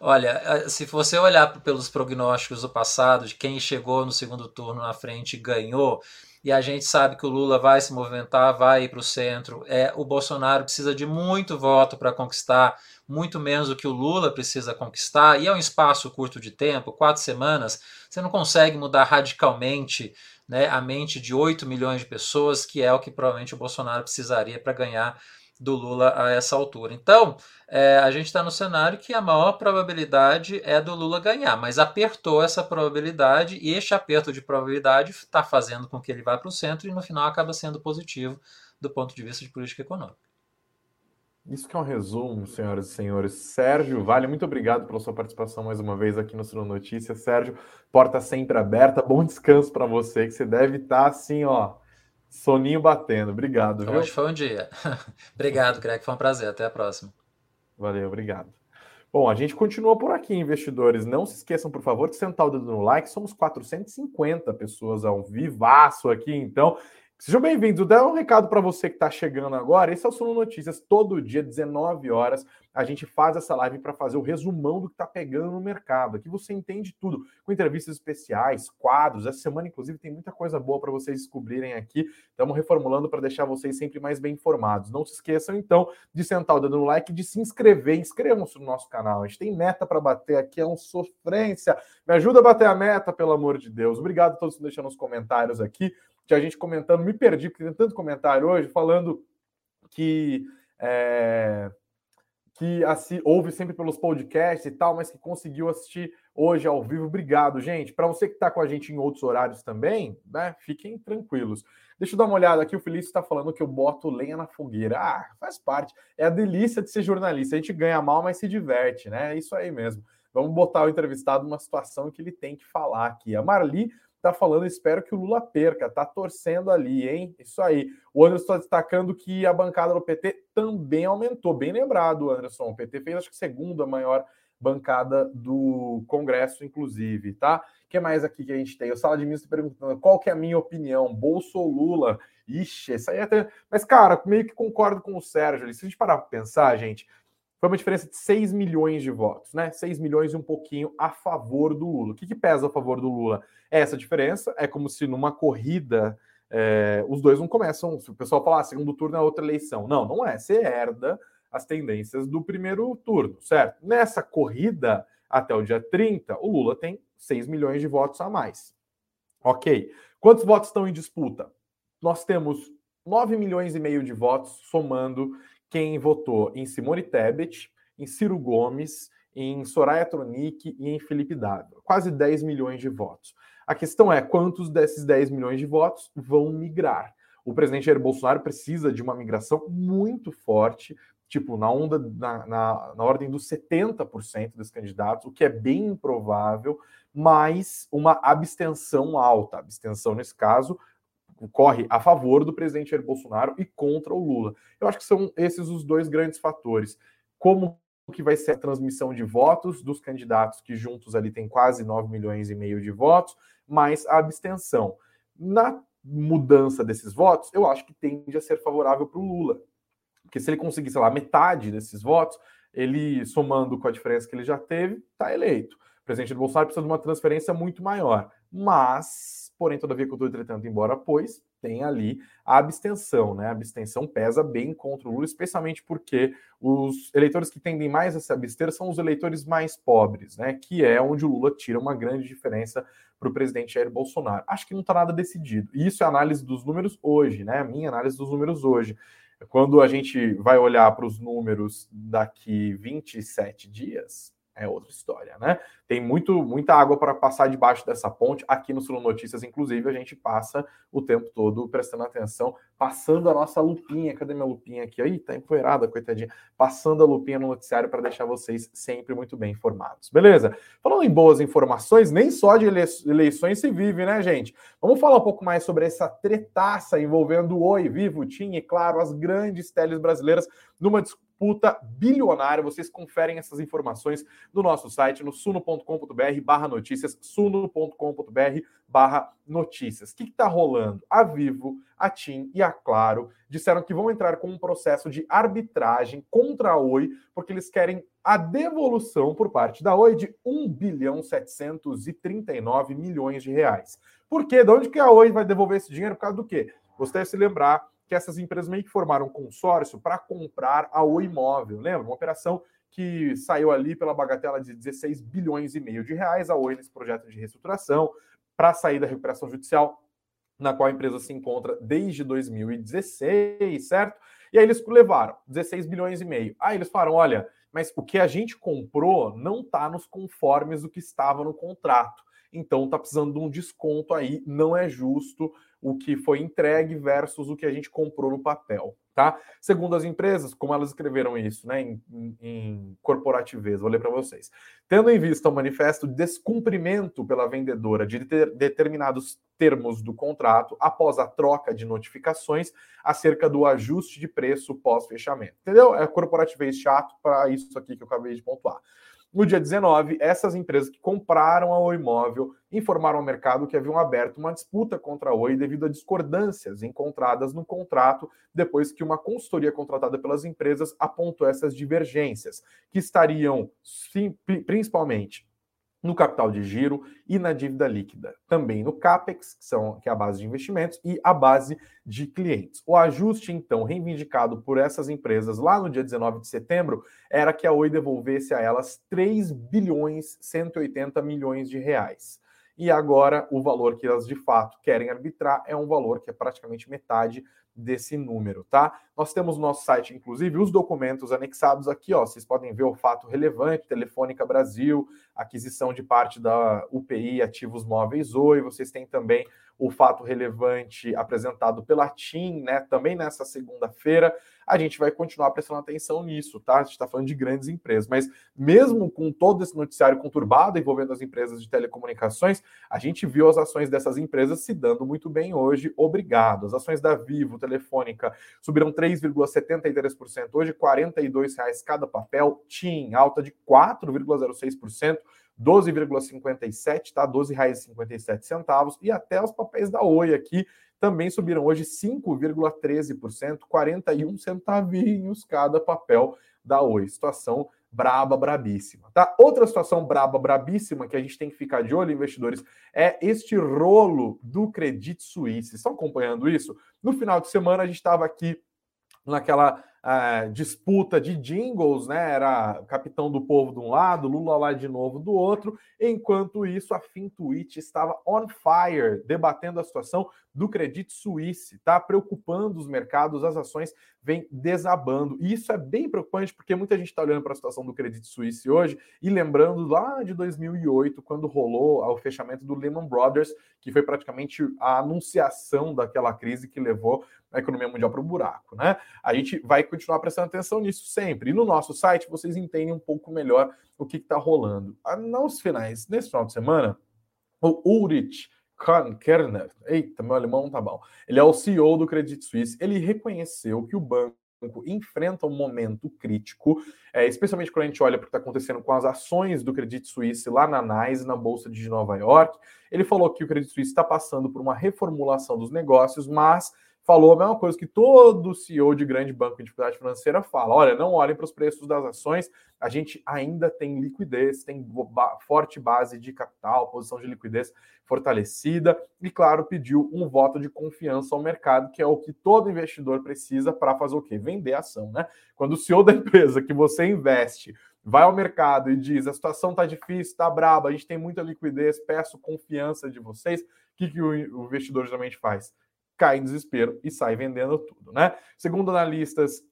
S3: Olha, se você olhar pelos prognósticos do passado, de quem chegou no segundo turno na frente e ganhou, e a gente sabe que o Lula vai se movimentar, vai ir para o centro, é, o Bolsonaro precisa de muito voto para conquistar, muito menos do que o Lula precisa conquistar, e é um espaço curto de tempo, quatro semanas, você não consegue mudar radicalmente né, a mente de 8 milhões de pessoas, que é o que provavelmente o Bolsonaro precisaria para ganhar do Lula a essa altura. Então, é, a gente está no cenário que a maior probabilidade é do Lula ganhar, mas apertou essa probabilidade e este aperto de probabilidade está fazendo com que ele vá para o centro e no final acaba sendo positivo do ponto de vista de política econômica.
S2: Isso que é um resumo, senhoras e senhores. Sérgio Vale, muito obrigado pela sua participação mais uma vez aqui no Suro Notícias. Sérgio, porta sempre aberta. Bom descanso para você, que você deve estar tá, assim, ó, Soninho batendo. Obrigado.
S3: Viu? Hoje foi um dia. obrigado, Greg. Foi um prazer. Até a próxima.
S2: Valeu, obrigado. Bom, a gente continua por aqui, investidores. Não se esqueçam, por favor, de sentar o dedo no like. Somos 450 pessoas ao vivaço aqui, então. Sejam bem-vindos. Dá um recado para você que está chegando agora. Esse é o Suno Notícias. Todo dia, 19 horas, a gente faz essa live para fazer o resumão do que está pegando no mercado. Aqui você entende tudo, com entrevistas especiais, quadros. Essa semana, inclusive, tem muita coisa boa para vocês descobrirem aqui. Estamos reformulando para deixar vocês sempre mais bem informados. Não se esqueçam, então, de sentar o dedo no like, de se inscrever. Inscrevam-se no nosso canal. A gente tem meta para bater aqui, é uma sofrência. Me ajuda a bater a meta, pelo amor de Deus. Obrigado a todos que deixam nos comentários aqui tinha gente comentando, me perdi, porque tem tanto comentário hoje, falando que. É, que assi, ouve sempre pelos podcasts e tal, mas que conseguiu assistir hoje ao vivo. Obrigado, gente. Para você que está com a gente em outros horários também, né? Fiquem tranquilos. Deixa eu dar uma olhada aqui. O Felício está falando que eu boto lenha na fogueira. Ah, faz parte. É a delícia de ser jornalista. A gente ganha mal, mas se diverte, né? É isso aí mesmo. Vamos botar o entrevistado numa situação que ele tem que falar aqui. A Marli tá falando, espero que o Lula perca, tá torcendo ali, hein? Isso aí. O Anderson está destacando que a bancada do PT também aumentou. Bem lembrado, Anderson. O PT fez, acho que, segunda maior bancada do Congresso, inclusive, tá? O que mais aqui que a gente tem? O Sala de Ministros perguntando qual que é a minha opinião, Bolso ou Lula? Ixi, isso aí é até... Mas, cara, meio que concordo com o Sérgio. Se a gente parar para pensar, gente, foi uma diferença de 6 milhões de votos, né? 6 milhões e um pouquinho a favor do Lula. O que, que pesa a favor do Lula? É essa diferença é como se numa corrida é, os dois não começam. Se o pessoal falar, ah, segundo turno é outra eleição. Não, não é. Você herda as tendências do primeiro turno, certo? Nessa corrida, até o dia 30, o Lula tem 6 milhões de votos a mais. Ok. Quantos votos estão em disputa? Nós temos 9 milhões e meio de votos, somando quem votou em Simone Tebet, em Ciro Gomes, em Soraya Tronic e em Felipe Dávila. Quase 10 milhões de votos. A questão é quantos desses 10 milhões de votos vão migrar. O presidente Jair Bolsonaro precisa de uma migração muito forte, tipo, na onda, na, na, na ordem dos 70% dos candidatos, o que é bem improvável, mais uma abstenção alta. Abstenção, nesse caso, corre a favor do presidente Jair Bolsonaro e contra o Lula. Eu acho que são esses os dois grandes fatores. Como que vai ser a transmissão de votos dos candidatos que juntos ali tem quase 9 milhões e meio de votos, mais a abstenção. Na mudança desses votos, eu acho que tende a ser favorável para o Lula. Porque se ele conseguir, sei lá, metade desses votos, ele somando com a diferença que ele já teve, está eleito. O presidente Bolsonaro precisa de uma transferência muito maior. Mas, porém, todavia, estou entretanto, embora pois, tem ali a abstenção, né? A abstenção pesa bem contra o Lula, especialmente porque os eleitores que tendem mais a se abster são os eleitores mais pobres, né? Que é onde o Lula tira uma grande diferença para o presidente Jair Bolsonaro. Acho que não está nada decidido. E isso é análise dos números hoje, né? A minha análise dos números hoje. Quando a gente vai olhar para os números daqui 27 dias, é outra história, né? Tem muito, muita água para passar debaixo dessa ponte. Aqui no Sul Notícias, inclusive, a gente passa o tempo todo prestando atenção, passando a nossa lupinha. Cadê minha lupinha aqui? Aí, tá empoeirada, coitadinha. Passando a lupinha no noticiário para deixar vocês sempre muito bem informados. Beleza? Falando em boas informações, nem só de eleições se vive, né, gente? Vamos falar um pouco mais sobre essa tretaça envolvendo o Oi, Vivo, TIM e, claro, as grandes teles brasileiras numa disputa bilionária. Vocês conferem essas informações no nosso site, no suno.com.br barra notícias, suno.com.br barra notícias. O que está rolando? A Vivo, a TIM e a Claro disseram que vão entrar com um processo de arbitragem contra a Oi, porque eles querem a devolução por parte da Oi de 1 bilhão 739 milhões de reais. Por quê? De onde que a Oi vai devolver esse dinheiro? Por causa do quê? Você deve se lembrar que essas empresas meio que formaram um consórcio para comprar a Oi Imóvel. Lembra? Uma operação que saiu ali pela bagatela de 16 bilhões e meio de reais, a Oi nesse projeto de reestruturação, para sair da recuperação judicial, na qual a empresa se encontra desde 2016, certo? E aí eles levaram 16 bilhões e meio. Aí eles falaram: olha, mas o que a gente comprou não está nos conformes do que estava no contrato. Então está precisando de um desconto aí, não é justo o que foi entregue versus o que a gente comprou no papel, tá? Segundo as empresas, como elas escreveram isso, né, em, em, em corporativez, vou ler para vocês. Tendo em vista o manifesto descumprimento pela vendedora de ter, determinados termos do contrato após a troca de notificações acerca do ajuste de preço pós-fechamento. Entendeu? É corporativez chato para isso aqui que eu acabei de pontuar. No dia 19, essas empresas que compraram a Oi Imóvel informaram ao mercado que haviam aberto uma disputa contra a Oi devido a discordâncias encontradas no contrato depois que uma consultoria contratada pelas empresas apontou essas divergências, que estariam principalmente no capital de giro e na dívida líquida. Também no CAPEX, que, são, que é a base de investimentos, e a base de clientes. O ajuste, então, reivindicado por essas empresas lá no dia 19 de setembro, era que a Oi devolvesse a elas 3 bilhões 180 milhões de reais. E agora o valor que elas de fato querem arbitrar é um valor que é praticamente metade desse número, tá? Nós temos no nosso site, inclusive, os documentos anexados aqui, ó. Vocês podem ver o fato relevante, Telefônica Brasil, aquisição de parte da UPI Ativos Móveis Oi. Vocês têm também o fato relevante apresentado pela TIM, né? Também nessa segunda-feira a gente vai continuar prestando atenção nisso, tá? A gente está falando de grandes empresas, mas mesmo com todo esse noticiário conturbado envolvendo as empresas de telecomunicações, a gente viu as ações dessas empresas se dando muito bem hoje, obrigado. As ações da Vivo, Telefônica, subiram 3,73%, hoje 42 reais cada papel, TIM, alta de 4,06%, 12,57, tá? R$ 12,57 e até os papéis da Oi aqui também subiram hoje 5,13%, 41 centavinhos cada papel da Oi. Situação braba, brabíssima, tá? Outra situação braba, brabíssima que a gente tem que ficar de olho, investidores, é este rolo do Credit Suisse. Estão acompanhando isso? No final de semana a gente estava aqui naquela uh, disputa de jingles, né? Era capitão do povo de um lado, Lula lá de novo do outro. Enquanto isso, a Fintuit estava on fire, debatendo a situação do Credit Suisse, tá preocupando os mercados, as ações vêm desabando. E isso é bem preocupante porque muita gente está olhando para a situação do Credit Suisse hoje e lembrando lá de 2008, quando rolou o fechamento do Lehman Brothers, que foi praticamente a anunciação daquela crise que levou a economia mundial para o buraco, né? A gente vai continuar prestando atenção nisso sempre. E no nosso site vocês entendem um pouco melhor o que está rolando. Ah, nos finais, nesse final de semana, o Ulrich Kerner, eita, meu alemão não tá bom. Ele é o CEO do Credit Suisse. Ele reconheceu que o banco enfrenta um momento crítico, é, especialmente quando a gente olha para o que está acontecendo com as ações do Credit Suisse lá na NYSE, na Bolsa de Nova York. Ele falou que o Credit Suisse está passando por uma reformulação dos negócios, mas falou a mesma coisa que todo CEO de grande banco de dificuldade financeira fala: olha, não olhem para os preços das ações, a gente ainda tem liquidez, tem forte base de capital, posição de liquidez fortalecida, e claro, pediu um voto de confiança ao mercado, que é o que todo investidor precisa para fazer o quê? Vender ação, né? Quando o CEO da empresa que você investe vai ao mercado e diz: a situação está difícil, está braba, a gente tem muita liquidez, peço confiança de vocês. O que, que o investidor geralmente faz? Cai em desespero e sai vendendo tudo, né? Segundo analistas,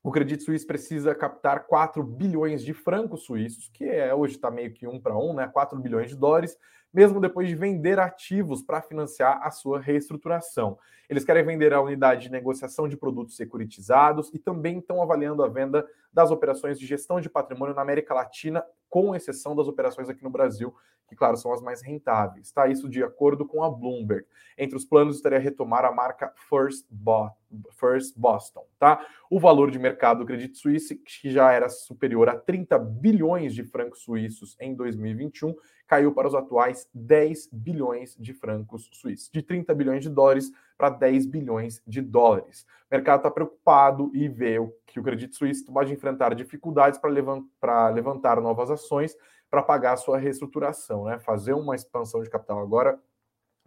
S2: o Credit Suisse precisa captar 4 bilhões de francos suíços, que é hoje está meio que um para um, né? 4 bilhões de dólares, mesmo depois de vender ativos para financiar a sua reestruturação. Eles querem vender a unidade de negociação de produtos securitizados e também estão avaliando a venda das operações de gestão de patrimônio na América Latina, com exceção das operações aqui no Brasil, que, claro, são as mais rentáveis. Tá? Isso de acordo com a Bloomberg. Entre os planos estaria retomar a marca First, Bo First Boston. Tá? O valor de mercado do Credit Suisse, que já era superior a 30 bilhões de francos suíços em 2021, caiu para os atuais 10 bilhões de francos suíços, de 30 bilhões de dólares para 10 bilhões de dólares. O mercado está preocupado e vê que o Credit Suisse pode enfrentar dificuldades para levantar, levantar novas ações para pagar a sua reestruturação, né? Fazer uma expansão de capital agora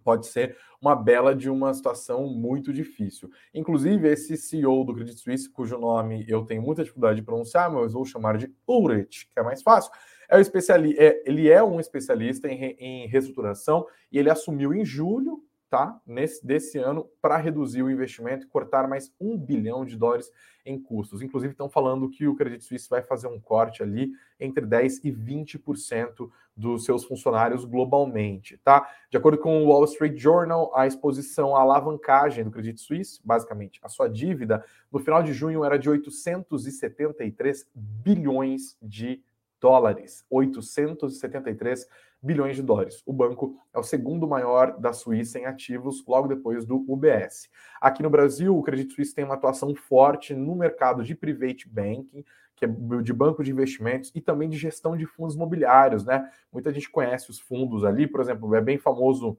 S2: pode ser uma bela de uma situação muito difícil. Inclusive, esse CEO do Credit Suisse, cujo nome eu tenho muita dificuldade de pronunciar, mas vou chamar de Ulrich, que é mais fácil, é um especialista, é, ele é um especialista em, em reestruturação e ele assumiu em julho tá, nesse, desse ano para reduzir o investimento e cortar mais um bilhão de dólares em custos. Inclusive, estão falando que o Credit Suisse vai fazer um corte ali entre 10% e 20% dos seus funcionários globalmente. Tá? De acordo com o Wall Street Journal, a exposição à alavancagem do Credit Suisse, basicamente a sua dívida, no final de junho era de 873 bilhões de dólares, 873 bilhões de dólares. O banco é o segundo maior da Suíça em ativos, logo depois do UBS. Aqui no Brasil, o Credit Suisse tem uma atuação forte no mercado de private banking, que é de banco de investimentos e também de gestão de fundos imobiliários, né? Muita gente conhece os fundos ali, por exemplo, é bem famoso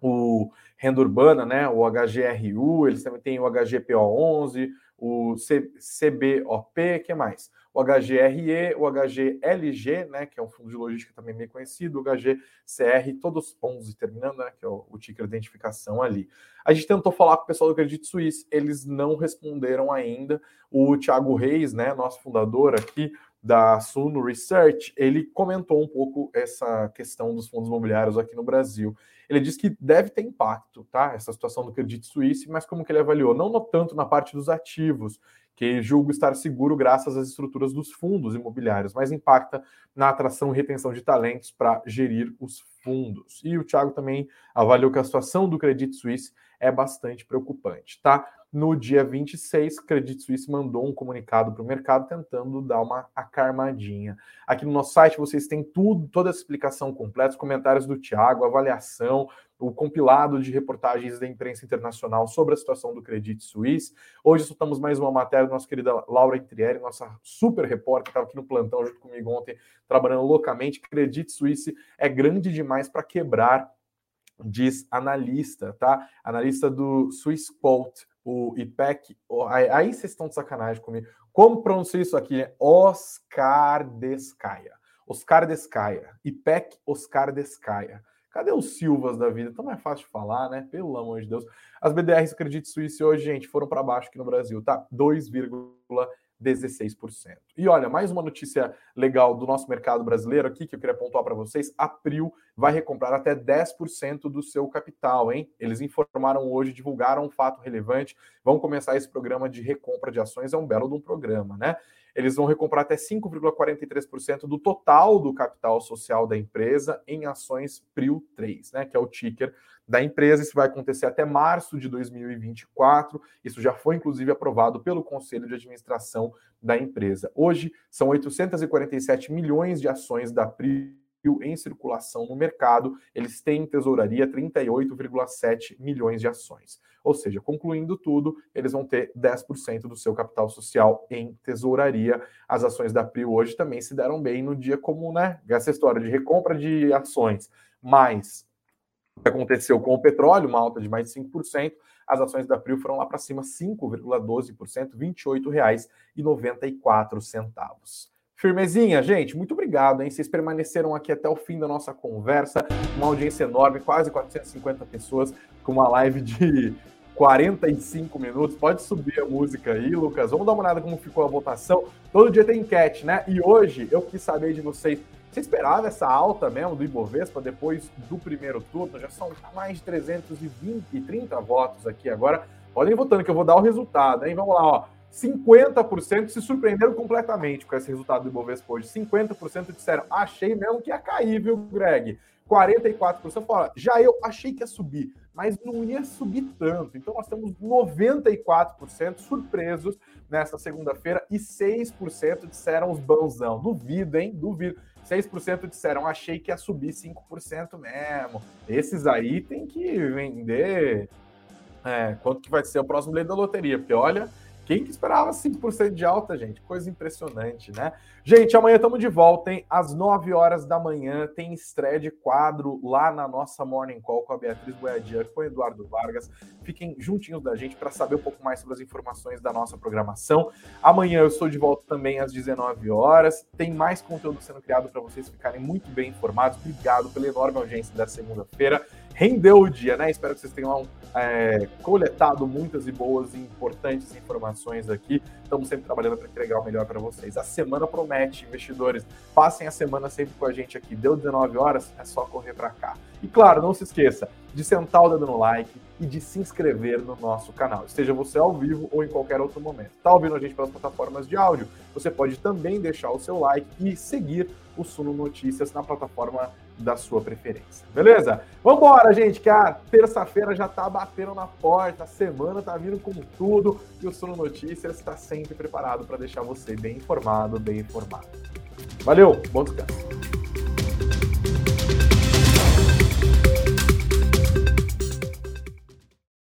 S2: o Renda Urbana, né? O HGRU, eles também têm o HGPO11, o CBOP, que mais? O HGRE, o HGLG, né, que é um fundo de logística também bem conhecido, o HGCR, todos 11 terminando, né, que é o, o ticker de identificação ali. A gente tentou falar com o pessoal do Credit Suisse, eles não responderam ainda. O Thiago Reis, né, nosso fundador aqui, da Suno Research, ele comentou um pouco essa questão dos fundos imobiliários aqui no Brasil. Ele diz que deve ter impacto, tá? Essa situação do Credit Suisse, mas como que ele avaliou? Não no tanto na parte dos ativos, que julgo estar seguro graças às estruturas dos fundos imobiliários, mas impacta na atração e retenção de talentos para gerir os fundos. E o Thiago também avaliou que a situação do Credit Suisse é bastante preocupante, tá? No dia 26, Credit Suisse mandou um comunicado para o mercado tentando dar uma acarmadinha. Aqui no nosso site vocês têm tudo, toda essa explicação completa, os comentários do Tiago, avaliação, o compilado de reportagens da imprensa internacional sobre a situação do Credit Suisse. Hoje soltamos mais uma matéria da nossa querida Laura Intrieri, nossa super repórter, estava aqui no plantão junto comigo ontem, trabalhando loucamente. Credit Suisse é grande demais para quebrar diz analista, tá? Analista do Swiss Quote o IPEC. Aí vocês estão de sacanagem comigo. Como pronuncia isso aqui? Oscar Descaia. Oscar Descaia. IPEC Oscar Descaia. Cadê os Silvas da vida? Então é fácil de falar, né? Pelo amor de Deus. As BDRs Credit Suisse hoje, gente, foram para baixo aqui no Brasil, tá? 2,1 16%. E olha, mais uma notícia legal do nosso mercado brasileiro aqui que eu queria pontuar para vocês: a Pril vai recomprar até 10% do seu capital, hein? Eles informaram hoje, divulgaram um fato relevante. Vão começar esse programa de recompra de ações, é um belo de um programa, né? Eles vão recomprar até 5,43% do total do capital social da empresa em ações Pril 3, né? Que é o ticker da empresa. Isso vai acontecer até março de 2024. Isso já foi, inclusive, aprovado pelo Conselho de Administração da empresa. Hoje, são 847 milhões de ações da PRI em circulação no mercado, eles têm em tesouraria 38,7 milhões de ações. Ou seja, concluindo tudo, eles vão ter 10% do seu capital social em tesouraria. As ações da PRI hoje também se deram bem no dia comum, né? Essa história de recompra de ações, mais que aconteceu com o petróleo, uma alta de mais de 5%, as ações da PRI foram lá para cima 5,12%, R$ 28,94. Firmezinha, gente, muito obrigado, hein? Vocês permaneceram aqui até o fim da nossa conversa, uma audiência enorme, quase 450 pessoas, com uma live de 45 minutos. Pode subir a música aí, Lucas. Vamos dar uma olhada como ficou a votação. Todo dia tem enquete, né? E hoje eu quis saber de vocês. Você esperava essa alta mesmo do Ibovespa depois do primeiro turno? Já são mais de 320 e 30 votos aqui agora. Podem ir votando que eu vou dar o resultado, hein? Vamos lá, ó. 50% se surpreenderam completamente com esse resultado do Ibovespa hoje. 50% disseram, achei mesmo que ia cair, viu, Greg? 44% falaram, já eu achei que ia subir, mas não ia subir tanto. Então nós temos 94% surpresos nesta segunda-feira e 6% disseram os banzão. Duvido, hein? Duvido. 6% disseram, achei que ia subir 5% mesmo. Esses aí tem que vender. É, quanto que vai ser o próximo lei da loteria? Porque olha, quem que esperava 5% de alta, gente? Coisa impressionante, né? Gente, amanhã estamos de volta, hein? Às 9 horas da manhã tem estreia de quadro lá na nossa Morning Call com a Beatriz Boiadia, com o Eduardo Vargas. Fiquem juntinhos da gente para saber um pouco mais sobre as informações da nossa programação. Amanhã eu estou de volta também às 19 horas. Tem mais conteúdo sendo criado para vocês ficarem muito bem informados. Obrigado pela enorme audiência da segunda-feira rendeu o dia, né? Espero que vocês tenham é, coletado muitas e boas e importantes informações aqui. Estamos sempre trabalhando para entregar o melhor para vocês. A semana promete, investidores. Passem a semana sempre com a gente aqui. Deu 19 horas, é só correr para cá. E claro, não se esqueça de sentar o dedo no like e de se inscrever no nosso canal, esteja você ao vivo ou em qualquer outro momento. Está ouvindo a gente pelas plataformas de áudio? Você pode também deixar o seu like e seguir o Suno Notícias na plataforma da sua preferência. Beleza? Vambora, gente, que a terça-feira já tá batendo na porta, a semana tá vindo com tudo e o Suno Notícias está sempre preparado para deixar você bem informado, bem informado. Valeu, bom descanso.